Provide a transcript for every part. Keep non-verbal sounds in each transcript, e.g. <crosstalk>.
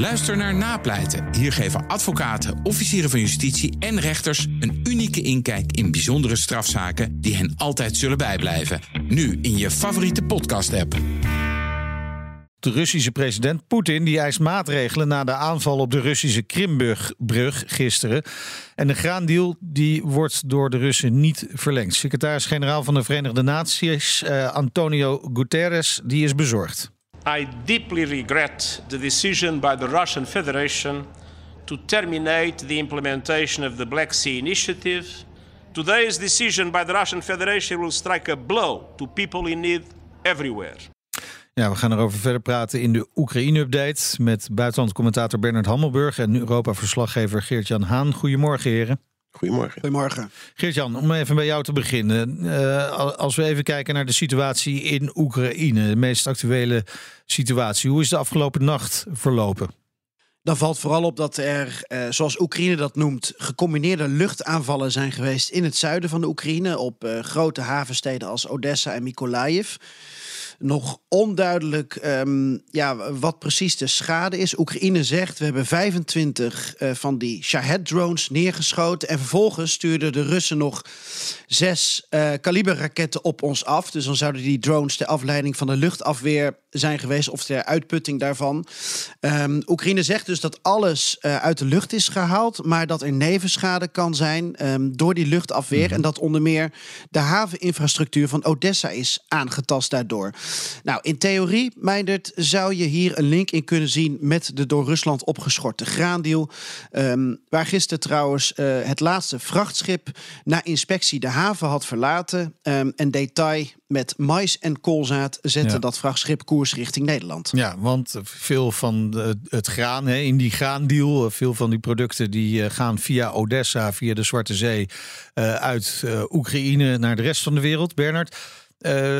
Luister naar Napleiten. Hier geven advocaten, officieren van justitie en rechters een unieke inkijk in bijzondere strafzaken die hen altijd zullen bijblijven. Nu in je favoriete podcast-app. De Russische president Poetin die eist maatregelen na de aanval op de Russische Krimbrug gisteren. En de graandeal die wordt door de Russen niet verlengd. Secretaris-generaal van de Verenigde Naties, uh, Antonio Guterres, die is bezorgd. I deeply regret the decision by the Russian Federation to terminate the implementation of the Black Sea Initiative. Today's decision by the Russian Federation will strike a blow to people in need everywhere. Ja, we gaan erover verder praten in de Oekraïne-update met buitenlandcommentator Bernard Hammelburg en Europa-verslaggever Geert-Jan Haan. Goedemorgen, heren. Goedemorgen. Goedemorgen. Geert-Jan, om even bij jou te beginnen. Uh, als we even kijken naar de situatie in Oekraïne, de meest actuele situatie. Hoe is de afgelopen nacht verlopen? Dan valt vooral op dat er, eh, zoals Oekraïne dat noemt, gecombineerde luchtaanvallen zijn geweest in het zuiden van de Oekraïne op eh, grote havensteden als Odessa en Mykolaiv nog onduidelijk um, ja, wat precies de schade is. Oekraïne zegt we hebben 25 uh, van die Shahed-drones neergeschoten. En vervolgens stuurden de Russen nog zes uh, kaliberraketten op ons af. Dus dan zouden die drones de afleiding van de luchtafweer zijn geweest of ter uitputting daarvan. Um, Oekraïne zegt dus dat alles uh, uit de lucht is gehaald, maar dat er nevenschade kan zijn um, door die luchtafweer. Mm. En dat onder meer de haveninfrastructuur van Odessa is aangetast daardoor. Nou, in theorie, Meindert, zou je hier een link in kunnen zien met de door Rusland opgeschorte graandeal. Um, waar gisteren trouwens uh, het laatste vrachtschip na inspectie de haven had verlaten. en detail met mais en koolzaad zette ja. dat vrachtschip koers richting Nederland. Ja, want veel van de, het graan hè, in die graandeal, veel van die producten die uh, gaan via Odessa, via de Zwarte Zee, uh, uit Oekraïne naar de rest van de wereld. Bernard.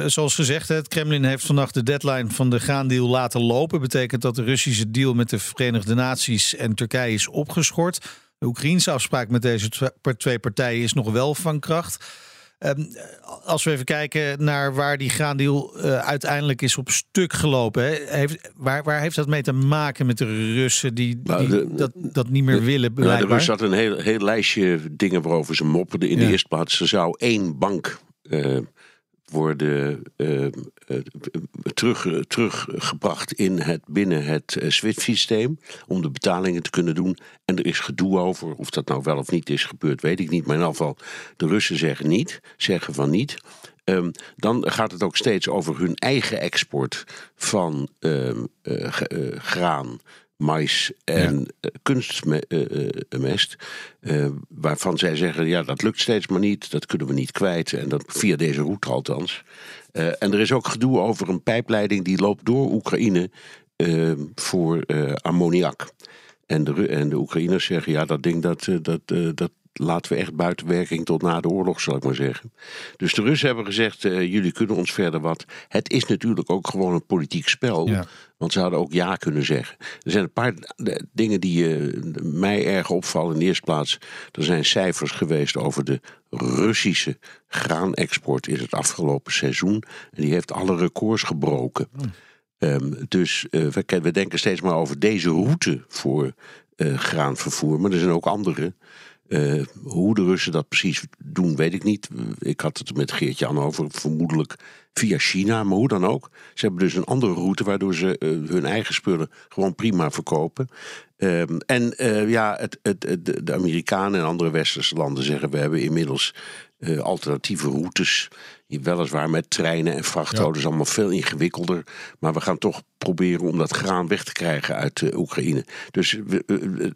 Zoals gezegd, het Kremlin heeft vannacht de deadline van de graandeal laten lopen. Betekent dat de Russische deal met de Verenigde Naties en Turkije is opgeschort. De Oekraïnse afspraak met deze twee partijen is nog wel van kracht. Um, als we even kijken naar waar die graandeal uh, uiteindelijk is op stuk gelopen. Hè, heeft, waar, waar heeft dat mee te maken met de Russen die, die de, dat, dat niet meer de, willen? Nou, de Russen hadden een heel, heel lijstje dingen waarover ze mopperden. In ja. de eerste plaats, er zou één bank uh, worden uh, terug, teruggebracht in het, binnen het SWIFT-systeem om de betalingen te kunnen doen. En er is gedoe over, of dat nou wel of niet is gebeurd, weet ik niet. Maar in geval, de Russen zeggen niet, zeggen van niet. Um, dan gaat het ook steeds over hun eigen export van um, uh, graan, mais en ja. kunstmest. Uh, waarvan zij zeggen, ja, dat lukt steeds maar niet, dat kunnen we niet kwijt. En dat via deze route althans. Uh, en er is ook gedoe over een pijpleiding die loopt door Oekraïne uh, voor ammoniak. En de, en de Oekraïners zeggen, ja, dat ding dat, dat, dat laten we echt buiten werking tot na de oorlog, zal ik maar zeggen. Dus de Russen hebben gezegd, uh, jullie kunnen ons verder wat. Het is natuurlijk ook gewoon een politiek spel. Ja. Want ze hadden ook ja kunnen zeggen. Er zijn een paar dingen die uh, mij erg opvallen. In de eerste plaats, er zijn cijfers geweest over de Russische graanexport in het afgelopen seizoen. En die heeft alle records gebroken. Hmm. Um, dus uh, we, we, denken steeds maar over deze route voor graanvervoer. Maar er zijn ook andere. Uh, hoe de Russen dat precies doen, weet ik niet. Ik had het met Geert-Jan over, vermoedelijk via China, maar hoe dan ook. Ze hebben dus een andere route waardoor ze uh, hun eigen spullen gewoon prima verkopen. Um, en uh, ja, het, het, de Amerikanen en andere westerse landen zeggen: we hebben inmiddels alternatieve routes. Weliswaar met treinen en vrachtauto's, ja. allemaal veel ingewikkelder. Maar we gaan toch proberen om dat graan weg te krijgen uit uh, Oekraïne. Dus we, de,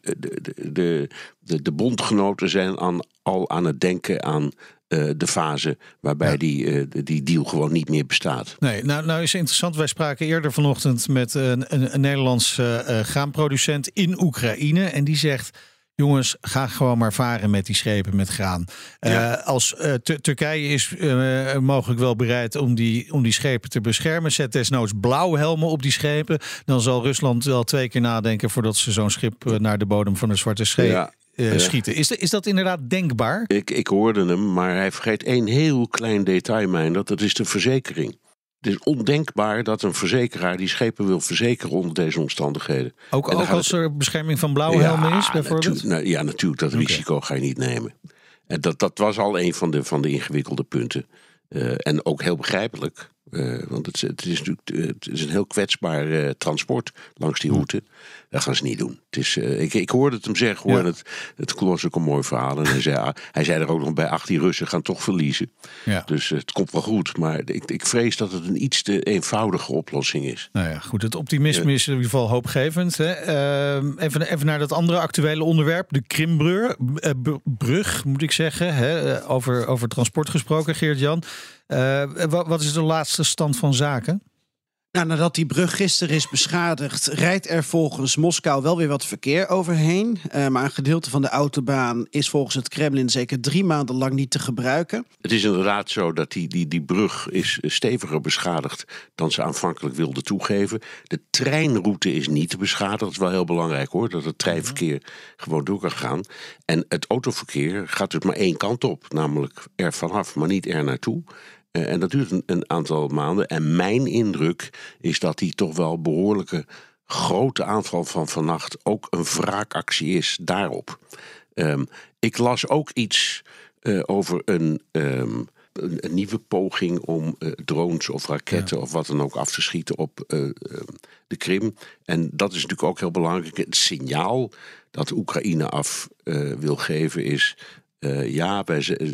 de, de, de, bondgenoten zijn aan, al aan het denken aan uh, de fase waarbij ja. die, uh, die deal gewoon niet meer bestaat. Nee, nou, nou is interessant. Wij spraken eerder vanochtend met een, een, een Nederlandse graanproducent in Oekraïne. En die zegt Jongens, ga gewoon maar varen met die schepen met graan. Ja. Uh, als uh, Turkije is uh, mogelijk wel bereid om die, om die schepen te beschermen. Zet desnoods blauwhelmen op die schepen. Dan zal Rusland wel twee keer nadenken voordat ze zo'n schip naar de bodem van de Zwarte Schee ja. Uh, schieten. Is, is dat inderdaad denkbaar? Ik, ik hoorde hem, maar hij vergeet één heel klein detail, mijn, dat, dat is de verzekering. Het is ondenkbaar dat een verzekeraar die schepen wil verzekeren onder deze omstandigheden. Ook, als er bescherming van blauwhelmen is, bijvoorbeeld? natu- nou, ja, natuurlijk. Dat risico ga je niet nemen. En dat, dat was al een van de, van de ingewikkelde punten. Eh, en ook heel begrijpelijk. Eh, want het, het, is natuurlijk eh, het is een heel kwetsbaar eh, transport langs die route. Dat gaan ze niet doen. Het is, ik, ik hoorde het hem zeggen hoor. Ja. Het, het was ook een mooi verhaal. En hij zei, ah, hij zei er ook nog bij: 18 Russen gaan toch verliezen. Ja. Dus het komt wel goed. Maar ik, ik vrees dat het een iets te eenvoudige oplossing is. Nou ja, goed. Het optimisme is in ieder geval hoopgevend. Hè. Ehm, even, even naar dat andere actuele onderwerp. De Krimbrug, br- brug, moet ik zeggen. Hè. Over, over transport gesproken, Geert-Jan. Eh, wa- wat is de laatste stand van zaken? Nou, nadat die brug gisteren is beschadigd, rijdt er volgens Moskou wel weer wat verkeer overheen. Eh, maar een gedeelte van de autobaan is volgens het Kremlin zeker drie maanden lang niet te gebruiken. Het is inderdaad zo dat die, die, die brug is steviger beschadigd dan ze aanvankelijk wilden toegeven. De treinroute is niet beschadigd. Dat is wel heel belangrijk hoor, dat het treinverkeer gewoon door kan gaan. En het autoverkeer gaat dus maar één kant op, namelijk er vanaf, maar niet er naartoe. Eh, en dat duurt een, een aantal maanden. En mijn indruk is dat die toch wel behoorlijke grote aanval van vannacht ook een wraakactie is daarop. Ehm, ik las ook iets eh, over een, ehm, een, een nieuwe poging om eh, drones of raketten of wat dan ook af te schieten op eh, ehm, de Krim. En dat is natuurlijk ook heel belangrijk. Het signaal dat Oekraïne af wil geven is. Eh, ja, wij, eh,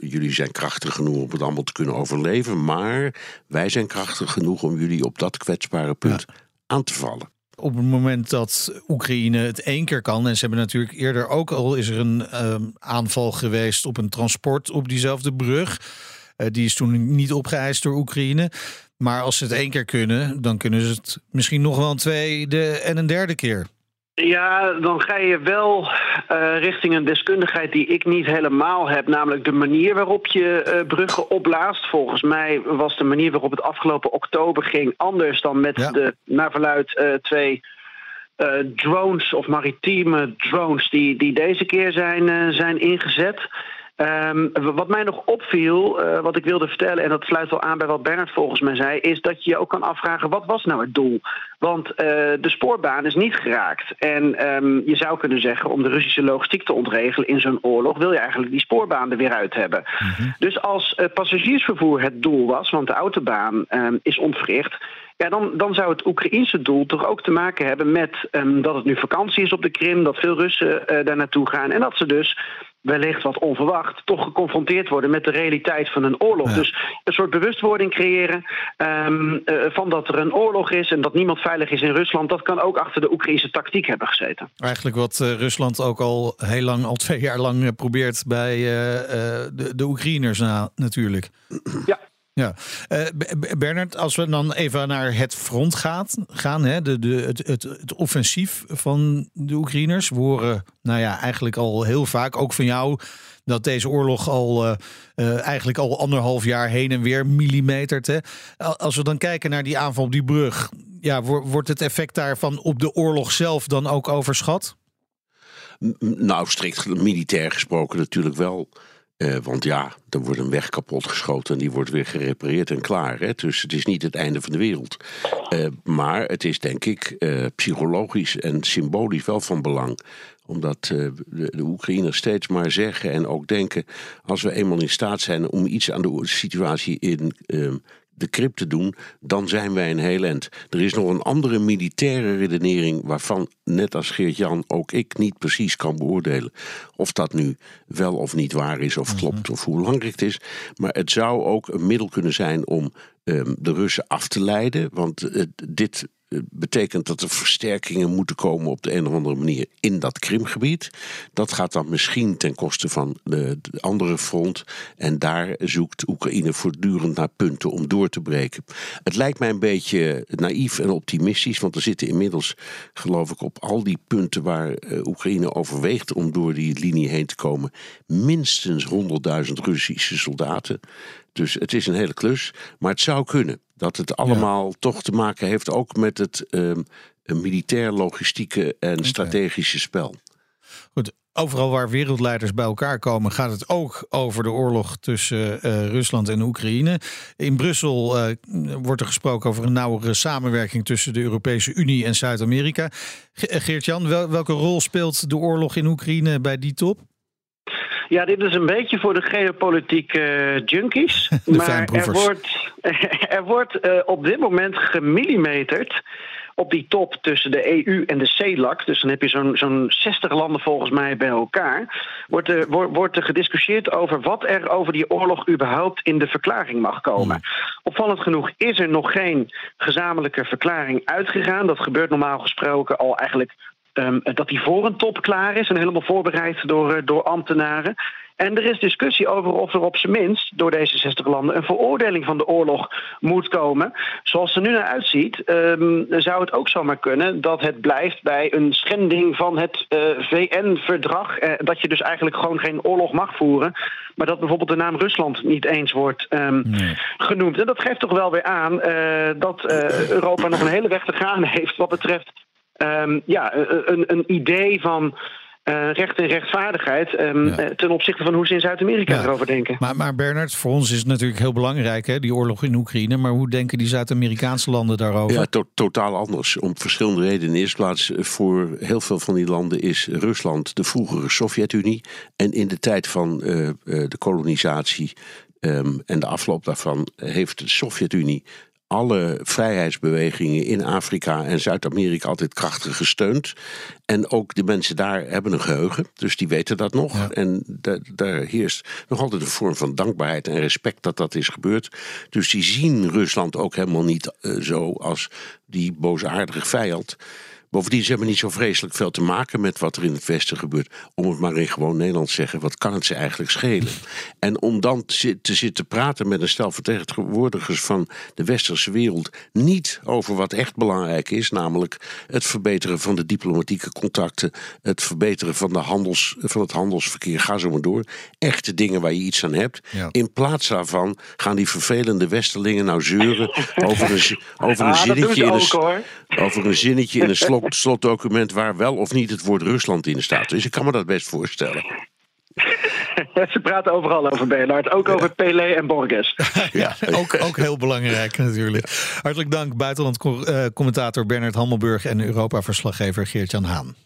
jullie zijn krachtig genoeg om het allemaal te kunnen overleven. Maar wij zijn krachtig genoeg om jullie op dat kwetsbare punt aan te vallen. Op het moment dat Oekraïne het één keer kan, en ze hebben natuurlijk eerder ook al is er een ehm, aanval geweest op een transport op diezelfde brug. Eh, die is toen niet opgeëist door Oekraïne. Maar als ze het één keer kunnen, dan kunnen ze het misschien nog wel een tweede en een derde keer. Ja, dan ga je wel eh, richting een deskundigheid die ik niet helemaal heb. Namelijk de manier waarop je eh, bruggen opblaast. Volgens mij was de manier waarop het afgelopen oktober ging anders dan met Ja. de, naar verluid, eh, twee drones of maritieme drones die, die deze keer zijn, zijn ingezet. Ehm, wat mij nog opviel, eh, wat ik wilde vertellen, en dat sluit wel aan bij wat Bernard volgens mij zei, is dat je je ook kan afvragen: wat was nou het doel? Want eh, de spoorbaan is niet geraakt. En ehm, je zou kunnen zeggen, om de Russische logistiek te ontregelen in zo'n oorlog, wil je eigenlijk die spoorbaan er weer uit hebben. Dus als eh, passagiersvervoer het doel was, want de autobaan ehm, is ontwricht. Ja, dan, dan zou het Oekraïense doel toch ook te maken hebben met ehm, dat het nu vakantie is op de Krim, dat veel Russen eh, daar naartoe gaan en dat ze dus wellicht wat onverwacht toch geconfronteerd worden met de realiteit van een oorlog. Ja. Dus een soort bewustwording creëren ehm, eh, van dat er een oorlog is en dat niemand veilig is in Rusland, dat kan ook achter de Oekraïnse tactiek hebben gezeten. Eigenlijk wat eh, Rusland ook al heel lang, al twee jaar lang probeert bij de, de Oekraïners na, natuurlijk. Ja. Ja, Eh, Bernard, als we dan even naar het front gaat, gaan, hè, de, de, het, het, offensief van de Oekraïners. We horen nou ja, eigenlijk al heel vaak, ook van jou, dat deze oorlog al eh, eh, eigenlijk al anderhalf jaar heen en weer millimetert. Hè. Al- Als we dan kijken naar die aanval op die brug, ja, wo- wordt het effect daarvan op de oorlog zelf dan ook overschat? Nou, strikt militair gesproken natuurlijk wel. Eh, want ja, er wordt een weg kapot geschoten en die wordt weer gerepareerd en klaar. Hè? Dus het is niet het einde van de wereld. Eh, maar het is denk ik eh, psychologisch en symbolisch wel van belang. Omdat de, Oekraïners steeds maar zeggen en ook denken... als we eenmaal in staat zijn om iets aan de situatie in eh, de Krim te doen... dan zijn wij een heel eind. Er is nog een andere militaire redenering... waarvan, net als Geert-Jan, ook ik niet precies kan beoordelen... of dat nu wel of niet waar is of klopt of hoe belangrijk het is. Maar het zou ook een middel kunnen zijn om ehm, de Russen af te leiden. Want eh, dit betekent dat er versterkingen moeten komen op de een of andere manier in dat Krimgebied. Dat gaat dan misschien ten koste van de, de andere front. En daar zoekt Oekraïne voortdurend naar punten om door te breken. Het lijkt mij een beetje naïef en optimistisch, want er zitten inmiddels, geloof ik, op al die punten waar eh, Oekraïne overweegt om door die linie heen te komen, minstens 100.000 Russische soldaten. Dus het is een hele klus. Maar het zou kunnen dat het allemaal toch te maken heeft ook met het ehm, militair, logistieke en strategische spel. Goed, overal waar wereldleiders bij elkaar komen, gaat het ook over de oorlog tussen uh, Rusland en Oekraïne. In Brussel uh, wordt er gesproken over een nauwere samenwerking tussen de Europese Unie en Zuid-Amerika. Geert-Jan, wel, welke rol speelt de oorlog in Oekraïne bij die top? Ja, dit is een beetje voor de geopolitieke uh, junkies. <laughs> maar er wordt, <laughs> er wordt uh, op dit moment gemillimeterd op die top tussen de EU en de CELAC, dus dan heb je zo'n zo'n 60 landen volgens mij bij elkaar, wordt er, wordt, wordt er gediscussieerd over wat er over die oorlog überhaupt in de verklaring mag komen. Hmm. Opvallend genoeg is er nog geen gezamenlijke verklaring uitgegaan. Dat gebeurt normaal gesproken al eigenlijk um, dat die voor een top klaar is en helemaal voorbereid door, eh, door ambtenaren. En er is discussie over of er op zijn minst door deze 60 landen een veroordeling van de oorlog moet komen. Zoals het er nu naar uitziet, um, zou het ook zomaar kunnen dat het blijft bij een schending van het uh, VN-verdrag. Uh, dat je dus eigenlijk gewoon geen oorlog mag voeren. Maar dat bijvoorbeeld de naam Rusland niet eens wordt um, nee. genoemd. En dat geeft toch wel weer aan uh, dat Europa nog een hele weg te gaan <laughs> heeft wat betreft um, ja, een, een idee van. Uh, recht en rechtvaardigheid um, ja. ten opzichte van hoe ze in Zuid-Amerika ja. erover denken. Maar, maar Bernard, voor ons is het natuurlijk heel belangrijk, hè, die oorlog in Oekraïne. Maar hoe denken die Zuid-Amerikaanse landen daarover? Ja, to totaal anders. Om verschillende redenen. In de eerste plaats, voor heel veel van die landen is Rusland de vroegere Sovjet-Unie. En in de tijd van uh, de kolonisatie um, en de afloop daarvan heeft de Sovjet-Unie alle vrijheidsbewegingen in Afrika en Zuid-Amerika altijd krachtig gesteund. En ook de mensen daar hebben een geheugen, dus die weten dat nog. Ja. En daar heerst nog altijd een vorm van dankbaarheid en respect dat dat is gebeurd. Dus die zien Rusland ook helemaal niet uh, zo als die boosaardige vijand. Bovendien, ze hebben niet zo vreselijk veel te maken met wat er in het Westen gebeurt. Om het maar in gewoon Nederlands te zeggen, wat kan het ze eigenlijk schelen? En om dan te zitten praten met een stel vertegenwoordigers van de westerse wereld. niet over wat echt belangrijk is, namelijk het verbeteren van de diplomatieke contacten. het verbeteren van, de handels, van het handelsverkeer, ga zo maar door. Echte dingen waar je iets aan hebt. Ja. In plaats daarvan gaan die vervelende westerlingen nou zeuren over een, over een ah, zinnetje in een, over een zinnetje in een slot <laughs> slotdocument waar wel of niet het woord Rusland in staat. Dus ik kan me dat best voorstellen. <laughs> Ze praten overal over Bernard, ook over Pelé en Borges. <laughs> ja, ook, ook heel belangrijk natuurlijk. Hartelijk dank, buitenland commentator Bernard Hammelburg en Europa-verslaggever Geert-Jan Haan.